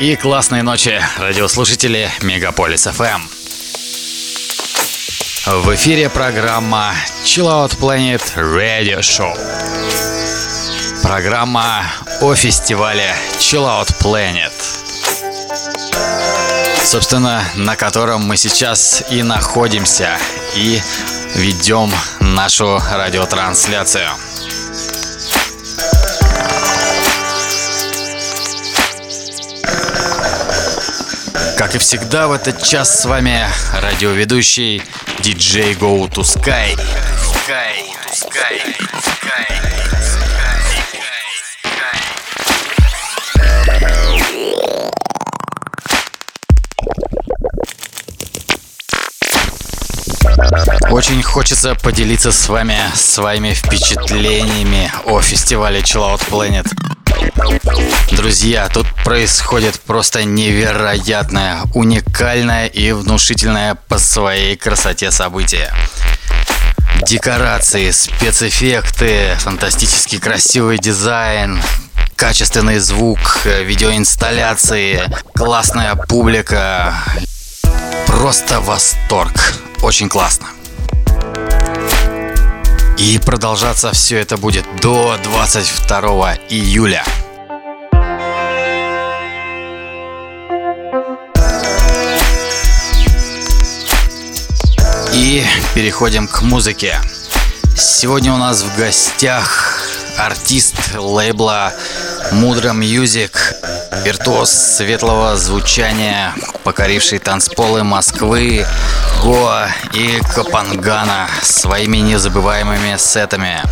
И классной ночи, радиослушатели Мегаполис FM. В эфире программа Chill Out Planet Radio Show. Программа о фестивале Chill Out Planet. Собственно, на котором мы сейчас и находимся и ведем нашу радиотрансляцию. И всегда в этот час с вами радиоведущий DJ Go to Sky. Sky, Sky, Sky. Очень хочется поделиться с вами своими впечатлениями о фестивале Chill Out Planet. Друзья, тут происходит просто невероятное, уникальное и внушительное по своей красоте событие. Декорации, спецэффекты, фантастически красивый дизайн, качественный звук, видеоинсталляции, классная публика. Просто восторг. Очень классно. И продолжаться все это будет до 22 июля. Переходим к музыке. Сегодня у нас в гостях артист лейбла Мудра Music, виртуоз светлого звучания, покоривший танцполы Москвы, Гоа и Капангана своими незабываемыми сетами,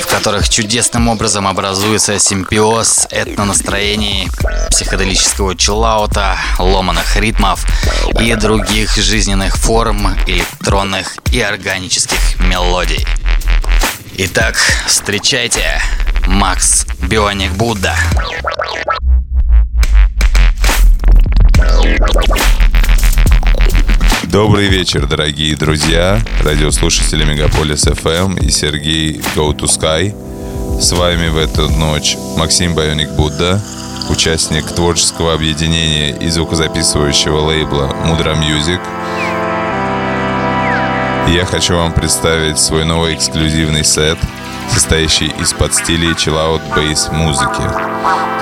в которых чудесным образом образуется симбиоз этнонастроений, психоделического чиллаута, ломаных ритмов и других жизненных форм, электронных и органических мелодий. Итак, встречайте Макс Бионик Будда. Добрый вечер, дорогие друзья, радиослушатели Мегаполис FM и Сергей Go to Sky. С вами в эту ночь Максим Байоник Будда, участник творческого объединения и звукозаписывающего лейбла Мудра Music. Я хочу вам представить свой новый эксклюзивный сет, состоящий из подстилей чиллаут бейс музыки.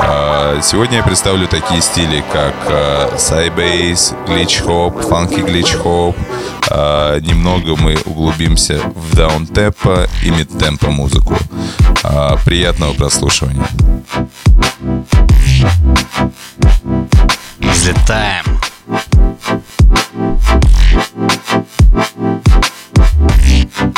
А, сегодня я представлю такие стили, как сайбейс, глич хоп, фанки глич хоп. Немного мы углубимся в даунтемпо и мидтемпо музыку. А, приятного прослушивания. Взлетаем. Wow.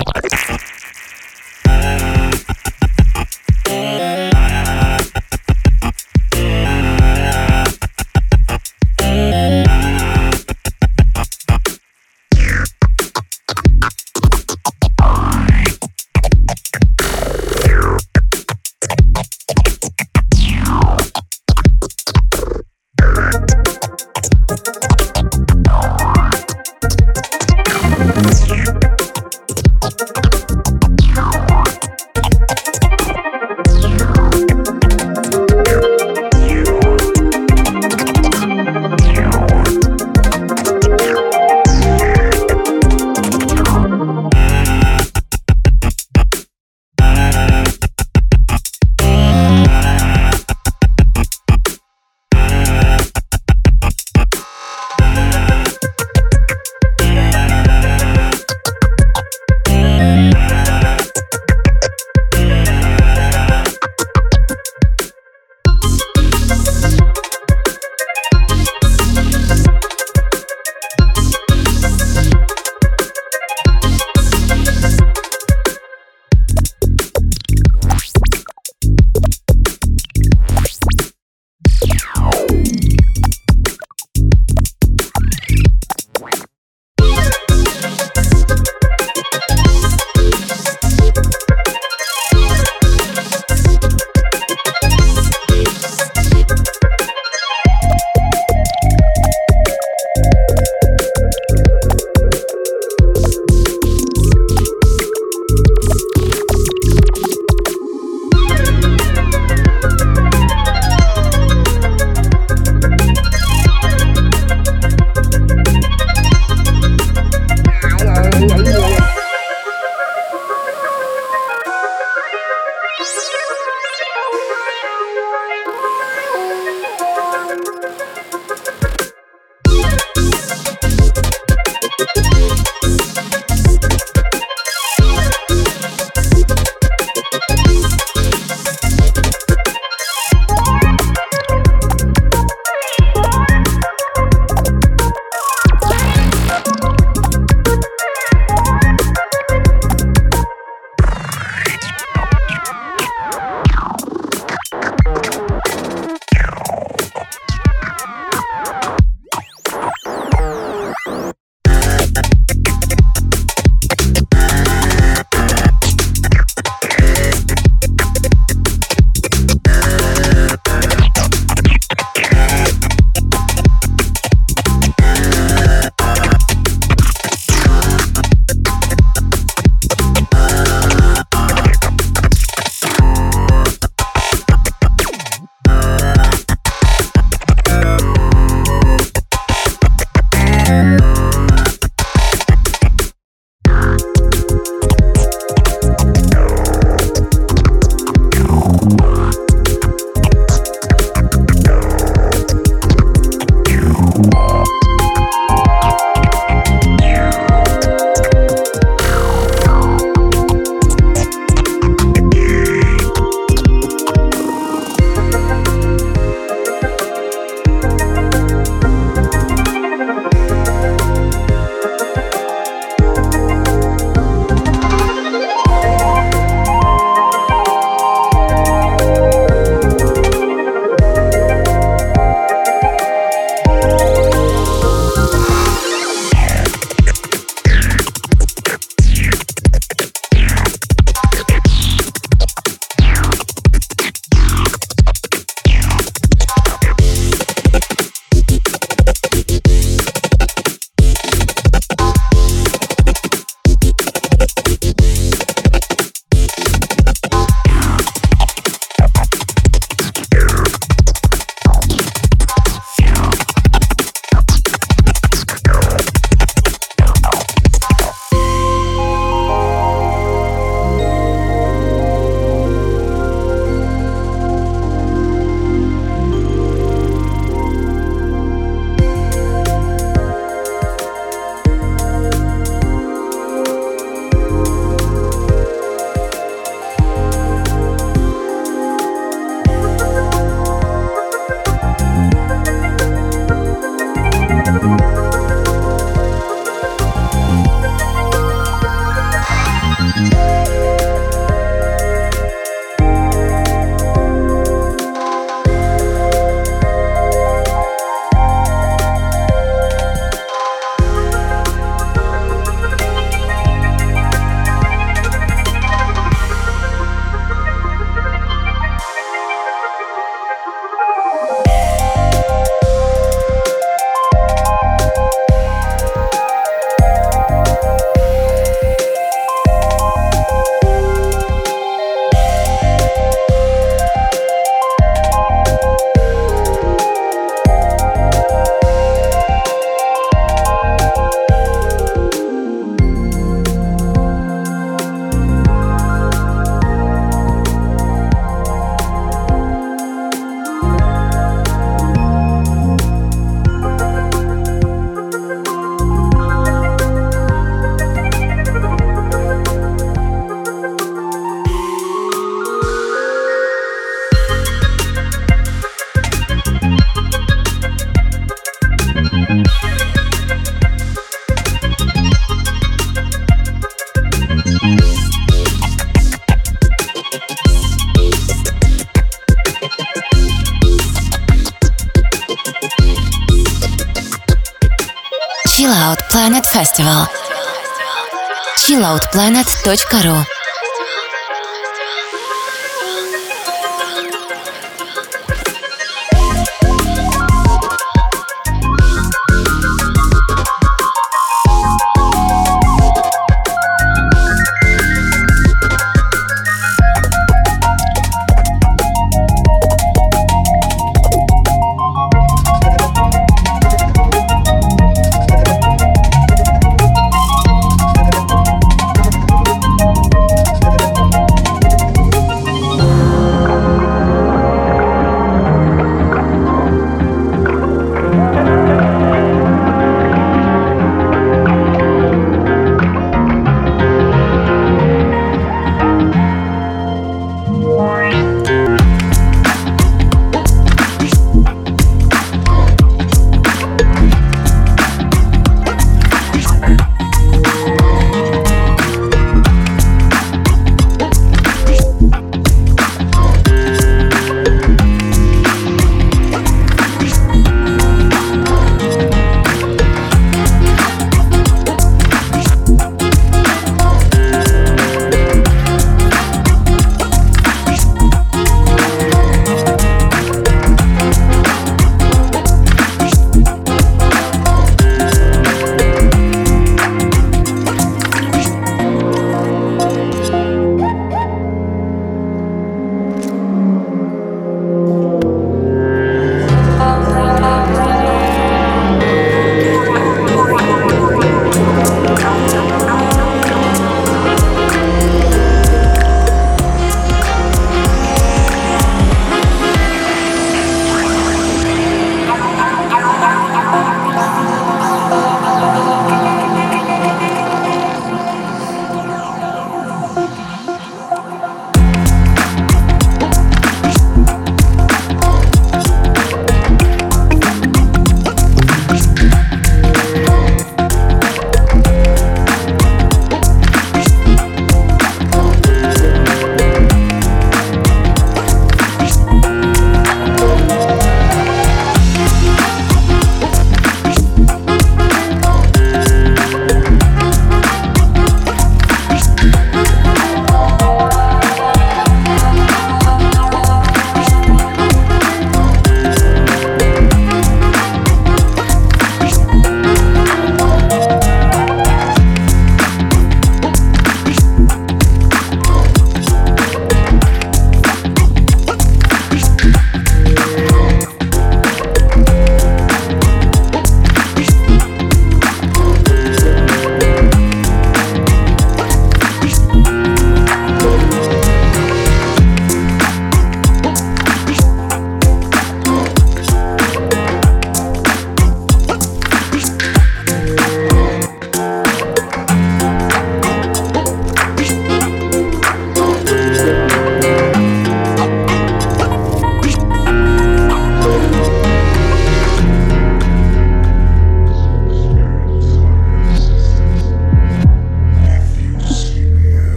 cloudplanet.ru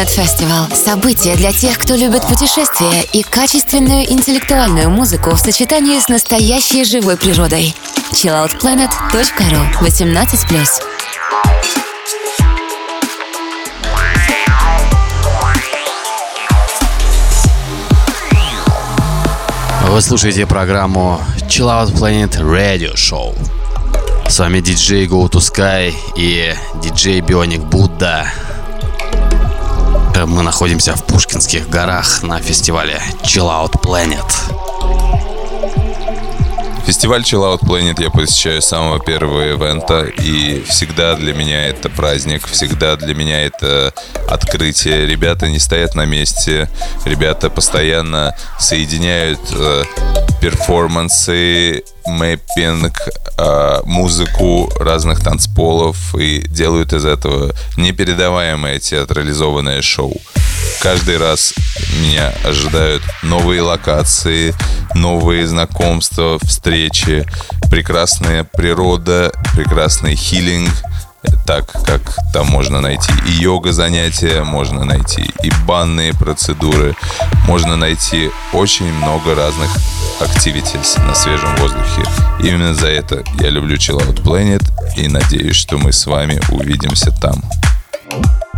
Planet Festival – событие для тех, кто любит путешествия и качественную интеллектуальную музыку в сочетании с настоящей живой природой. chilloutplanet.ru 18+. Вы слушаете программу Chill Out Planet Radio Show. С вами диджей Go to Sky и диджей Бионик Будда. Мы находимся в Пушкинских горах на фестивале Chill Out Planet. Фестиваль Chill Out Planet я посещаю с самого первого ивента, и всегда для меня это праздник, всегда для меня это открытие. Ребята не стоят на месте, ребята постоянно соединяют э, перформансы, мэппинг, э, музыку разных танцполов и делают из этого непередаваемое театрализованное шоу. Каждый раз меня ожидают новые локации, новые знакомства, встречи, прекрасная природа, прекрасный хилинг, так как там можно найти и йога занятия, можно найти и банные процедуры, можно найти очень много разных activities на свежем воздухе. Именно за это я люблю Chill Out Planet и надеюсь, что мы с вами увидимся там. Out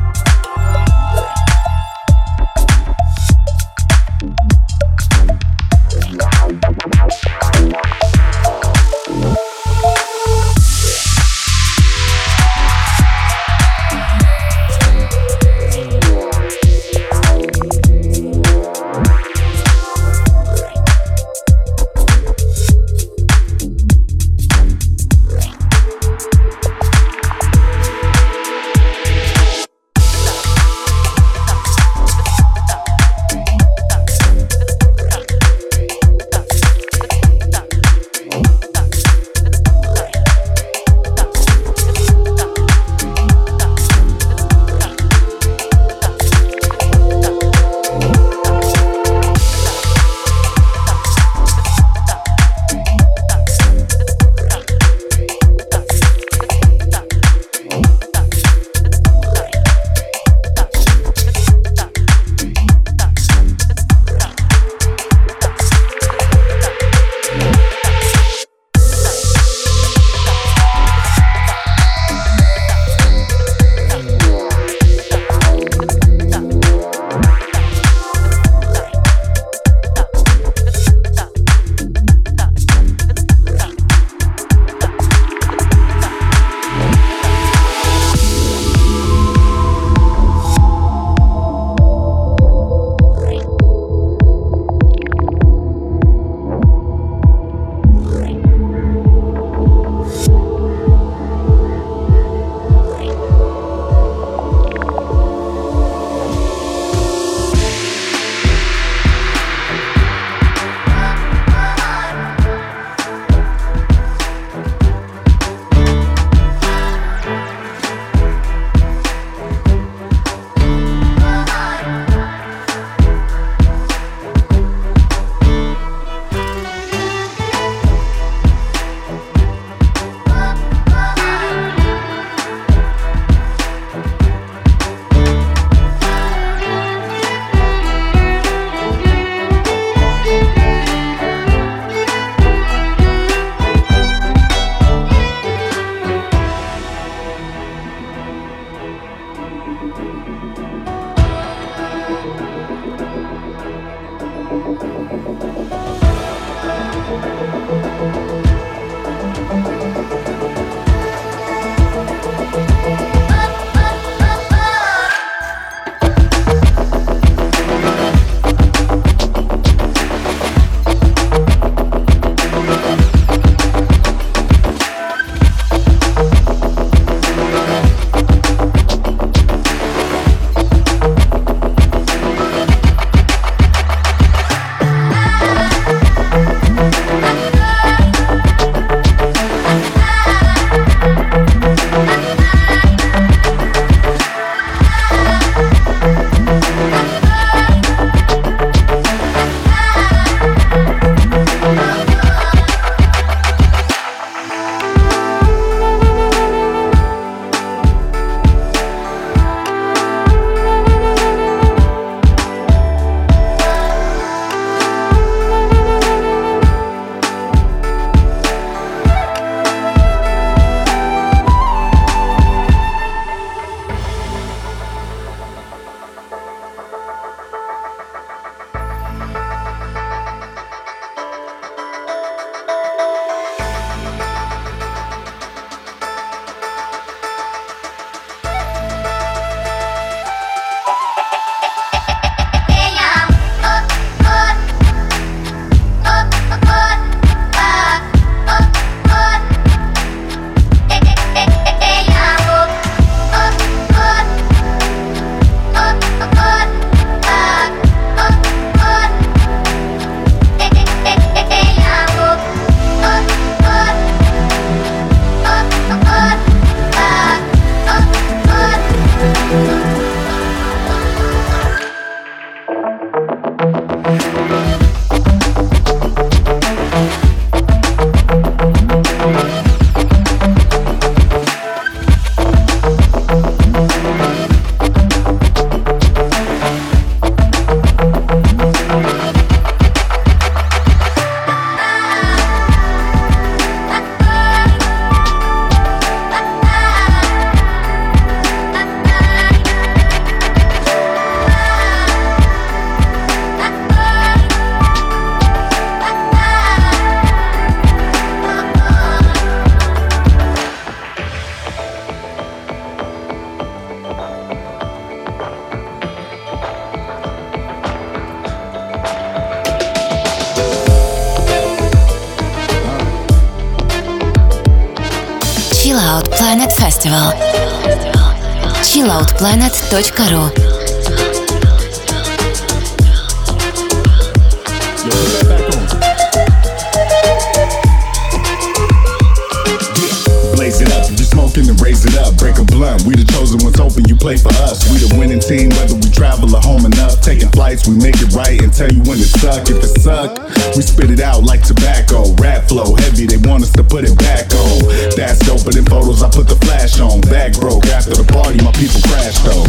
smoking then raise it up. Break a blunt, we the chosen ones hoping you play for us. We the winning team, whether we travel or home enough. Taking flights, we make it right and tell you when it suck. If it suck, we spit it out like tobacco. Rap flow heavy, they want us to put it back on. That's doper than photos, I put the flash on. Bag broke after the party, my people crash though.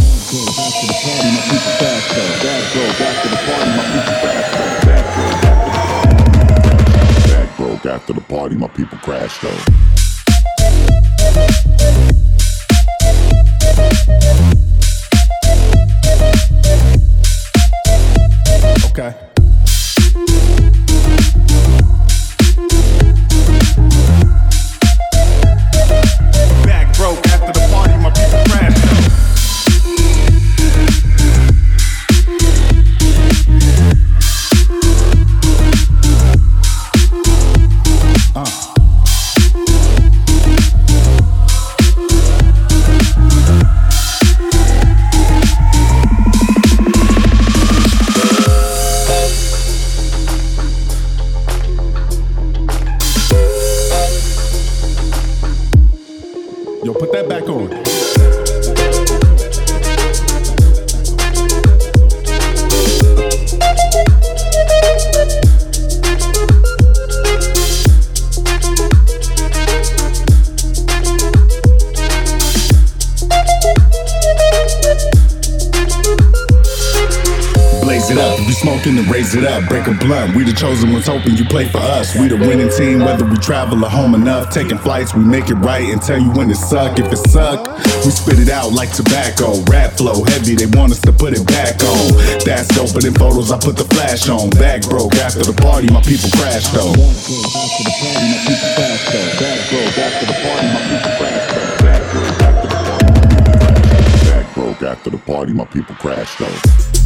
Bag broke after the party, my people crash though. Bag broke after the party, my people crash though. We the winning team, whether we travel or home enough. Taking flights, we make it right and tell you when it suck. If it suck, we spit it out like tobacco. Rap flow heavy, they want us to put it back on. That's doper than photos, I put the flash on. Bag broke after the party, my people crashed though. Bag broke after the party, my people crash Back broke after the party, my people crashed though.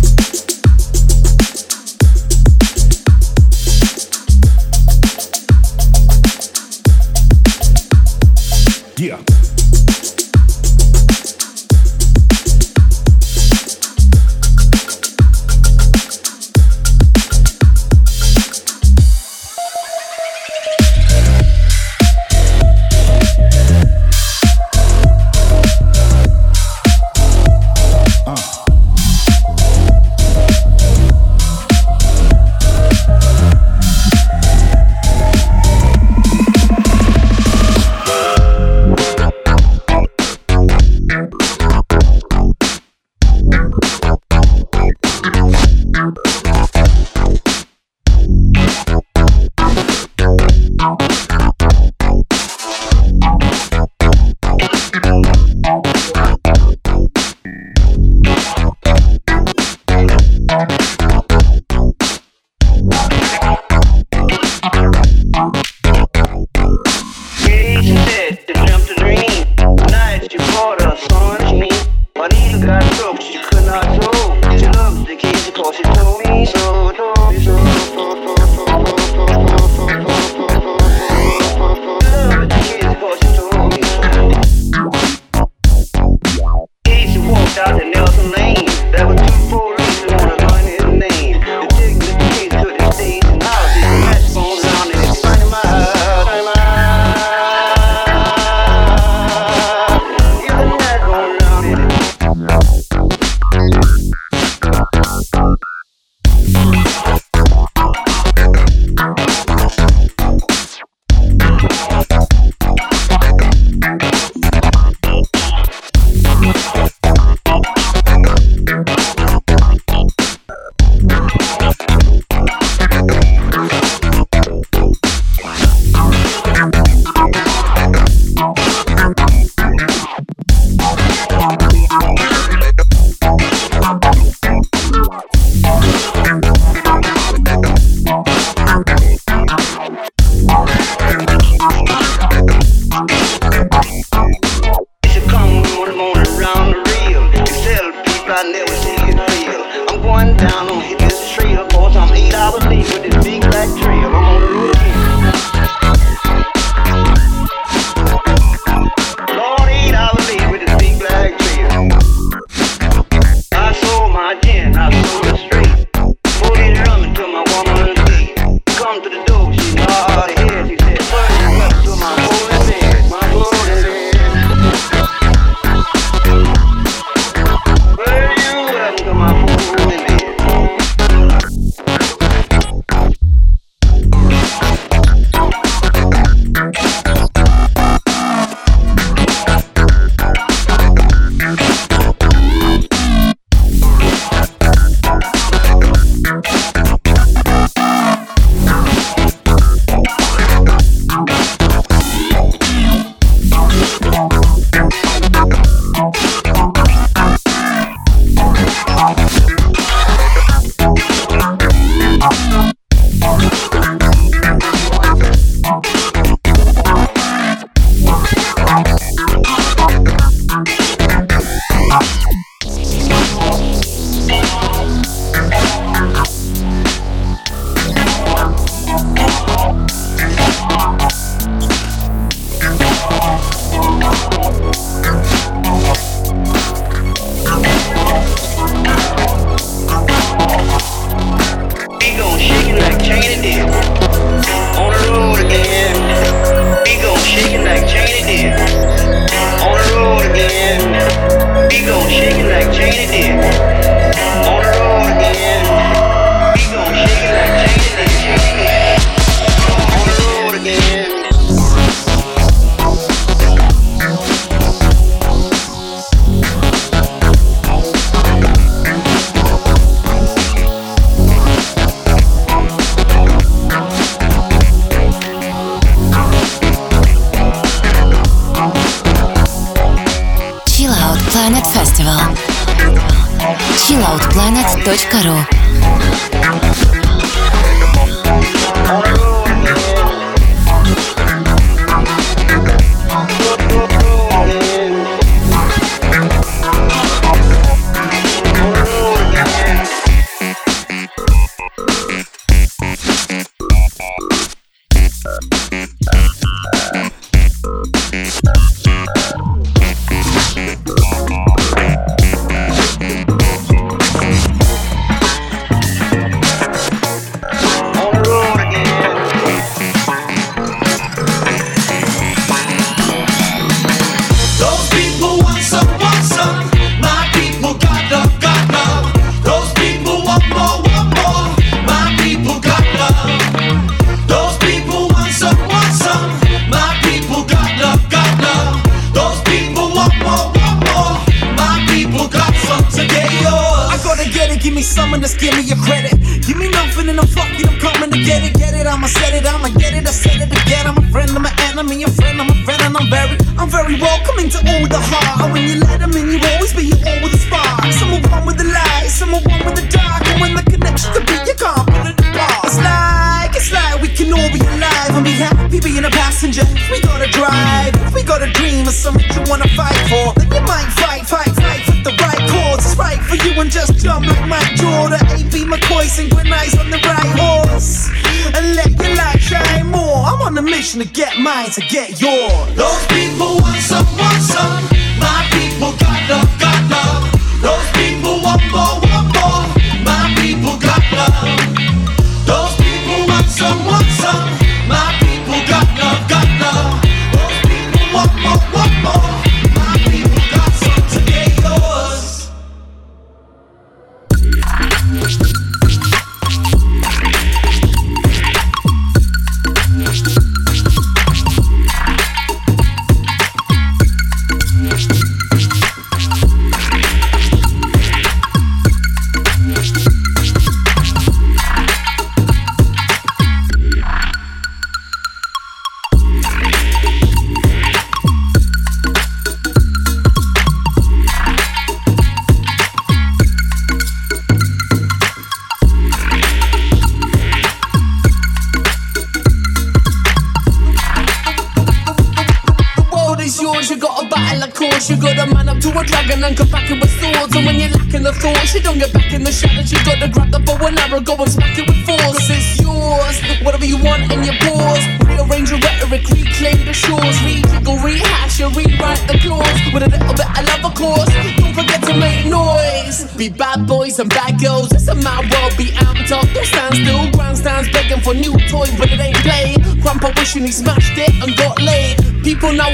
ру. chilloutplanet.ru to get mine to get yours. Those people want some, want some. My people got love, got love. Those people want more, want more. My people got love. Those people want some, want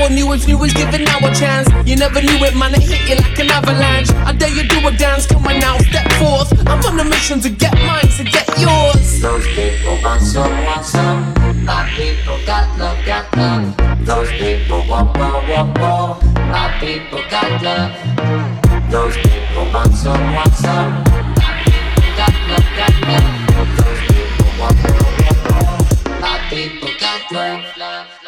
People now are new if new is given a chance. You never knew it, man, it hit you like an avalanche. I dare you do a dance, come on now, step forth. I'm on a mission to get mine, to get yours. Those people want some, want some. My people got love, got love. Those people want more, want more. My people got love. Those people want some, want some. people got love, got love. Those people want more, want more. My people got love, love.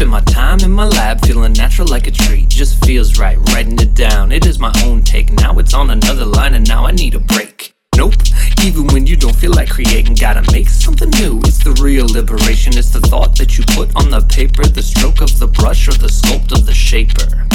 Spend my time in my lab, feeling natural like a tree. Just feels right, writing it down. It is my own take. Now it's on another line, and now I need a break. Nope, even when you don't feel like creating, gotta make something new. It's the real liberation, it's the thought that you put on the paper, the stroke of the brush, or the sculpt of the shaper.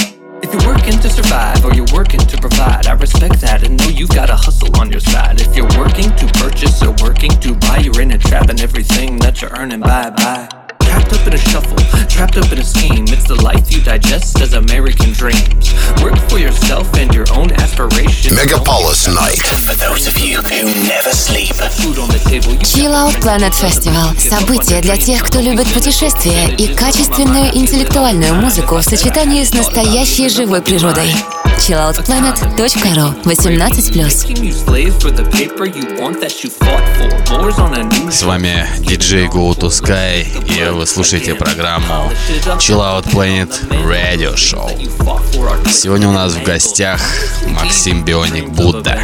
If you're working to survive or you're working to provide, I respect that and know you've got a hustle on your side. If you're working to purchase or working to buy, you're in a trap and everything that you're earning, bye bye. Trapped up in a shuffle, trapped up in a scheme. It's the life you digest as American dreams. Work for yourself and your own aspirations. Megapolis Night. For those of you who never sleep. Food on the table. You Chill Out Planet Festival – событие для тех, кто любит путешествия и качественную интеллектуальную музыку в сочетании с настоящей живой природой. chilloutplanet.ru 18+. Making you slave for the paper you want that you fought for. Wars on a new С вами диджей Go to Sky, и вы слушаете программу Chill Out Planet Radio Show. Сегодня у нас в гостях Максим Бионик Будда.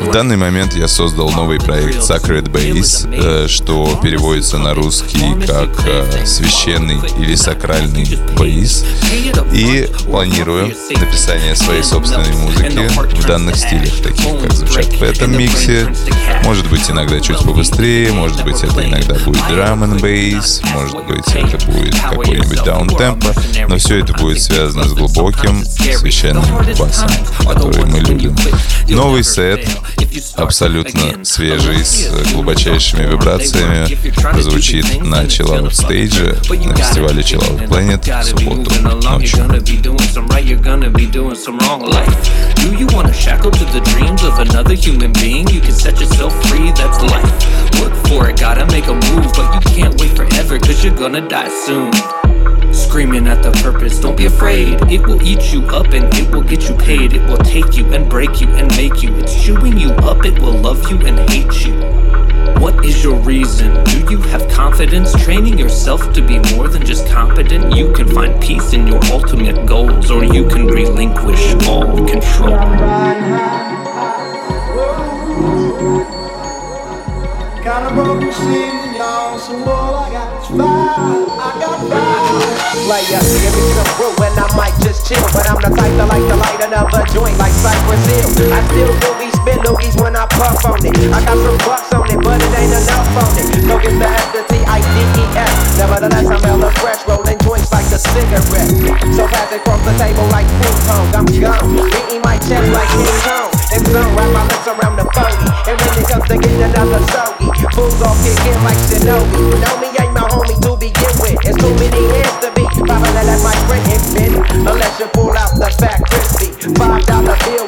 В данный момент я создал новый проект Sacred Base, э, что переводится на русский как э, священный или сакральный бейс. И планирую написание своей собственной музыки в данных стилях, таких как звучат в этом миксе. Может быть, иногда чуть побыстрее, может быть, это иногда будет drum and bass, может быть, это будет какой-нибудь даунтемпо, но все это будет связано с глубоким священным басом, который мы любим. Новый сет, абсолютно свежий, с глубочайшими вибрациями, прозвучит на Chill Out Stage на фестивале Chill Out Planet в субботу ночью. Another human being? You can set yourself free, that's life. Work for it, gotta make a move, but you can't wait forever, cause you're gonna die soon. Screaming at the purpose, don't be afraid. It will eat you up and it will get you paid. It will take you and break you and make you. It's chewing you up, it will love you and hate you. What is your reason? Do you have confidence? Training yourself to be more than just competent? You can find peace in your ultimate goals, or you can relinquish all control. Kinda broken season, y'all. So I got is five. I got five. player. Me some brew and I might just chill. But I'm the type that like to light another joint like Cypress Hill. I still loogies, spin loogies when I puff on it. I got some bucks on it, but it ain't enough on it. So get the F to T-I-D-E-S. Nevertheless, I'm hella fresh, rolling joints like a cigarette. So fast across the table like ping pong. I'm gone, beating my chest like King Kong. And some wrap my lips around the phony. And when it comes to getting another soggy, fools all kick in like Shinobi. Know me ain't my homie to begin with. It's too many hands to be. Five to let my friend hit. Unless you pull out the fat crispy. Five dollar bill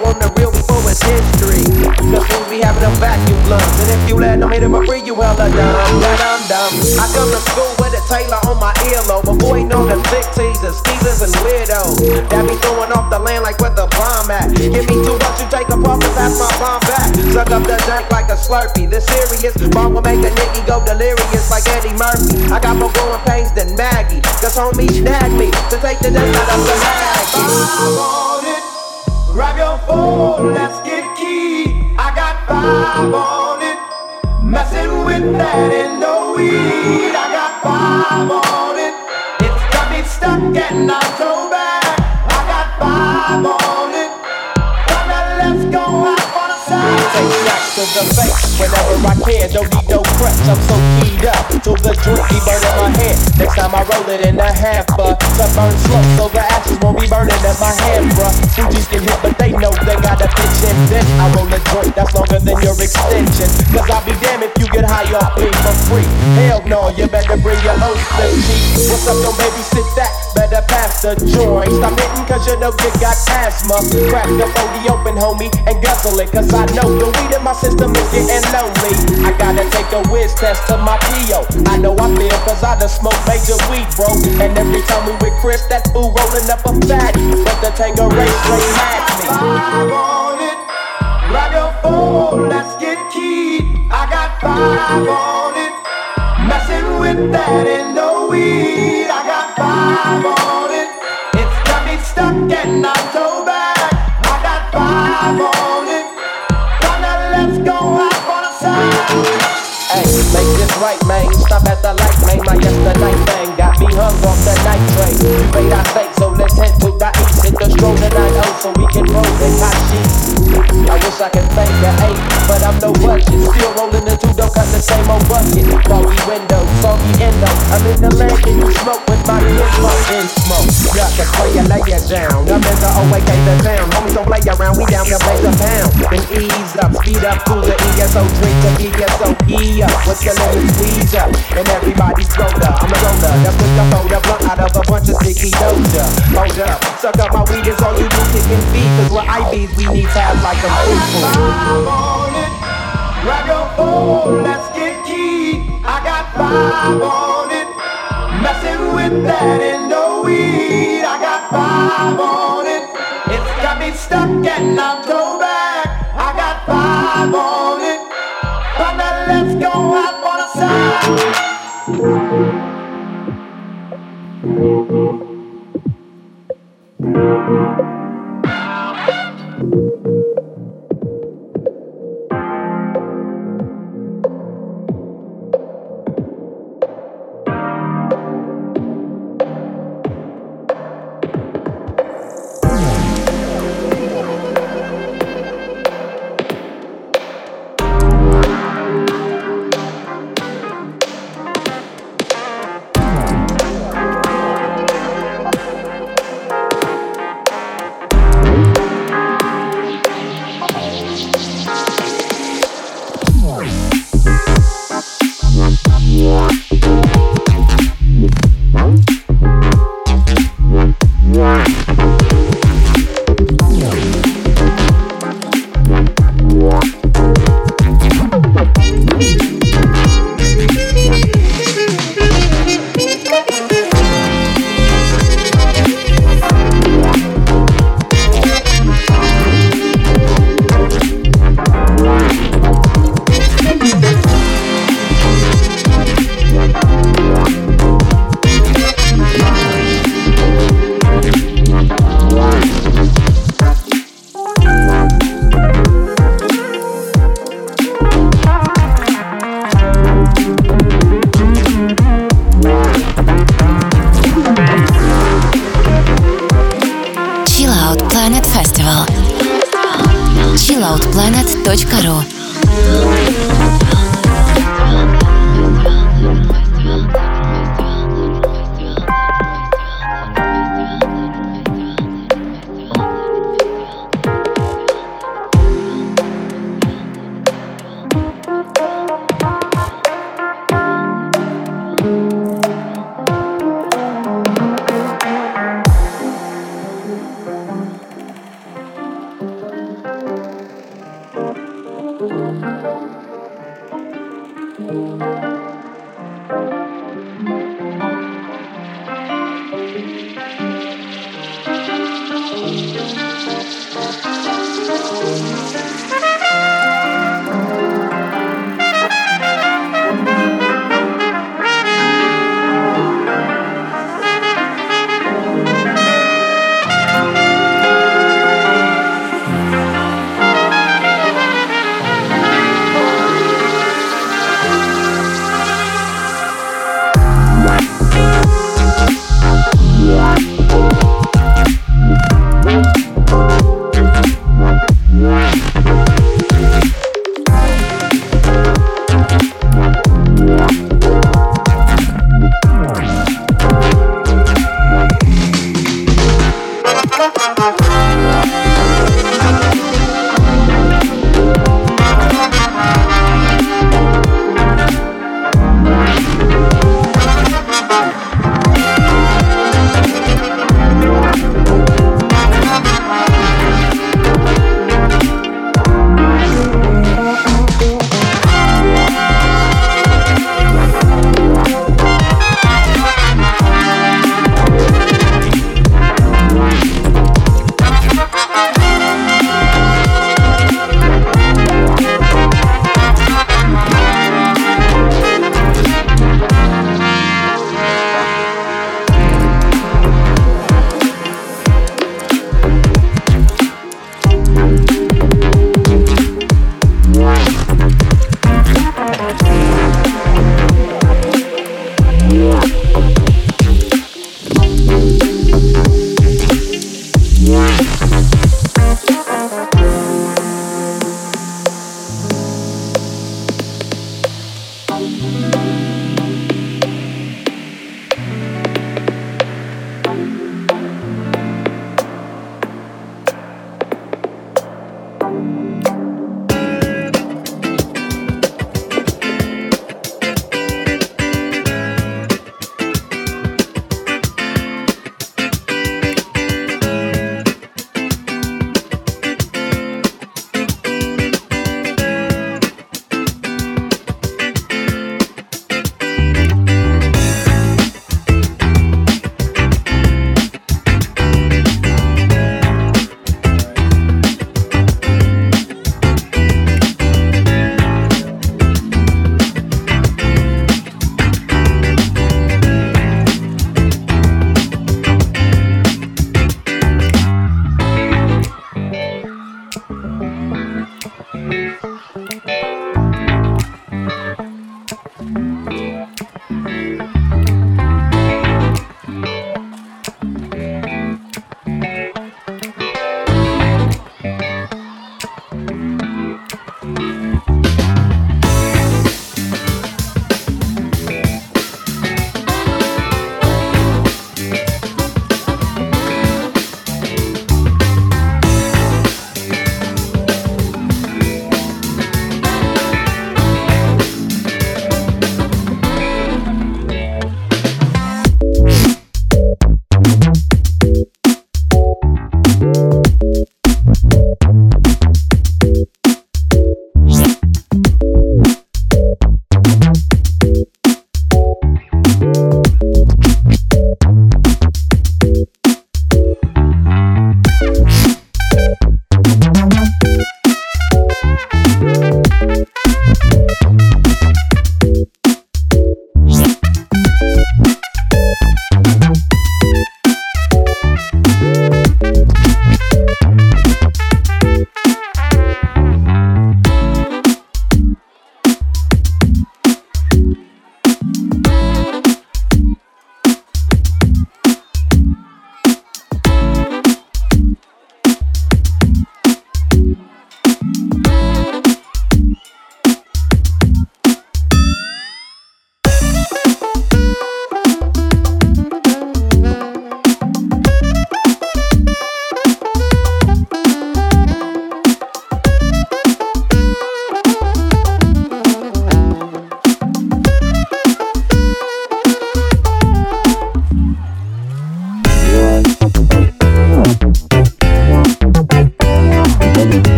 them vacuum gloves. And if you let them hit them for free, you hella dumb. Dumb, I'm. I come to school with a Taylor on my earlobe. Avoiding all the sick teasers, skeezers, and weirdos. That be throwing off the land like where the bomb at. Give me two bucks, you take a puff and pass my bomb back. Suck up the dirt like a slurpee. This serious bomb will make a nigga go delirious like Eddie Murphy. I got more growing pains than Maggie. Cause homie snagged me to take the dust out of the it. Grab your phone, let's get. I five on it. Messing with that and no weed. I got five on it. It's got me stuck and I'm so bad. I got five on it. Come on, let's go Take to the face whenever I can. Don't need no preps, I'm so keyed up. Till the joint be burning my hand. Next time I roll it in a half, but to burn slow, so the ashes won't be burning in my hand, bruh. Fuji's get hit, but they know they got a bitch and then I roll a joint that's longer than your extension. Cause I'll be damned if you get high off me for free. Hell no, you better bring your own slip. What's up, don't babysit that? The joint. Stop hitting cause you know you got asthma. Crack the 40 open, homie, and guzzle it. Cause I know the weed in my system is getting lonely. I gotta take a whiz test to my PO. I know I feel cause I done smoked major weed, bro. And every time we with Chris, that fool rolling up a fat. But the Tanqueray straight had me. Five on it. Grab your phone, let's get key. I got five on it. Messing with that and no weed. I on it. It's got me stuck and I'm so bad. I got on it. Let's go on a side. Hey, make this right, man. Stop at the light, man. My yesterday be hung off the night train. Made our fate, so let's head to the east. Hit the stroll to 9 so we can roll the Kashi. I wish I could fake the eight, but I'm no budget. Still rolling the two, don't cut the same old bucket. Foggy window, soggy up. I'm in the land and you smoke with my gizmo in smoke. Got the player, lay it down. I'm in the OAK, the town. Homies don't play around, we down to play the pound. Then ease up, speed up, cool the ESO, drink the ESO, E up. What's your name? Squeeze up. And everybody's soda. I'm a roller. That's what the folder blunt out of a bunch of sticky doja. Hold up, suck up my weed, it's all you do, kicking feet. Cause we're IBs, we need tabs like a food food. Grab your phone, let's get key. I got five on it. Messing with that Indo weed. I got five on it. It's got me stuck and I'm go back. I got five on it. Partner, let's go out on a side. Podster.ru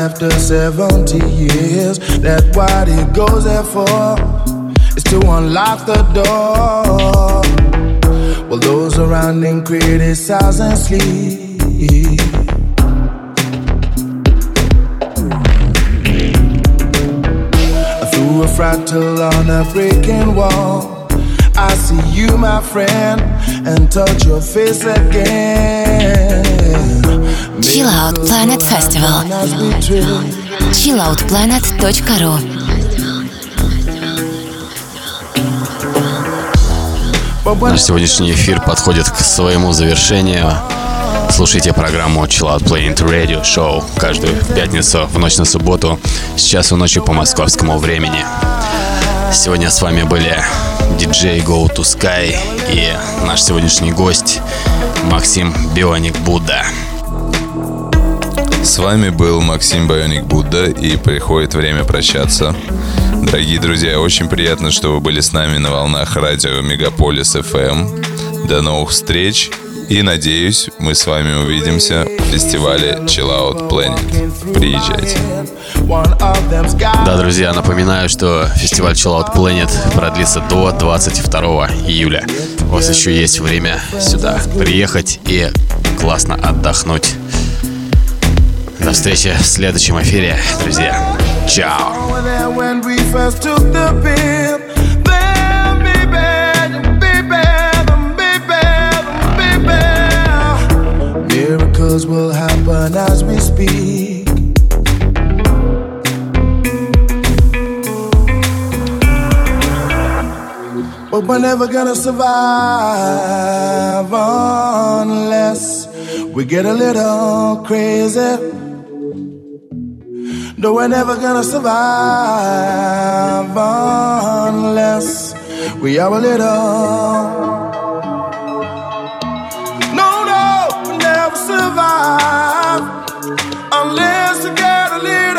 after 70 years that what he goes there for is to unlock the door. While those around him criticize and sleep. Through a fractal on a breaking wall, I see you, my friend, and touch your face again. Chill Out Planet Festival. chilloutplanet.ru Наш сегодняшний эфир подходит к своему завершению. Слушайте программу Chill Out Planet Radio Show каждую пятницу в ночь на субботу с часу ночи по московскому времени. Сегодня с вами были диджей Go to Sky и наш сегодняшний гость Максим Бионик Будда. С вами был Максим Байоник Будда, и приходит время прощаться. Дорогие друзья, очень приятно, что вы были с нами на волнах радио Мегаполис FM. До новых встреч, и надеюсь, мы с вами увидимся в фестивале Chill Out Planet. Приезжайте. Да, друзья, напоминаю, что фестиваль Chill Out Planet продлится до 22 июля. У вас еще есть время сюда приехать и классно отдохнуть. До встречи в следующем эфире, друзья. Чао. When we first took the pill, then baby, baby, baby, baby, miracles will happen as we speak. But we're never gonna survive unless we get a little crazy. No, we're never gonna survive unless we are a little. No, no, we never survive unless we get a little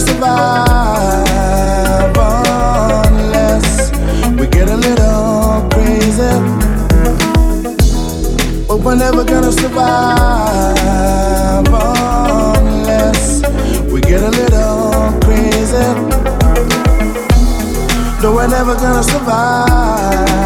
survive unless we get a little crazy. But we're never gonna survive unless we get a little crazy. No, we're never gonna survive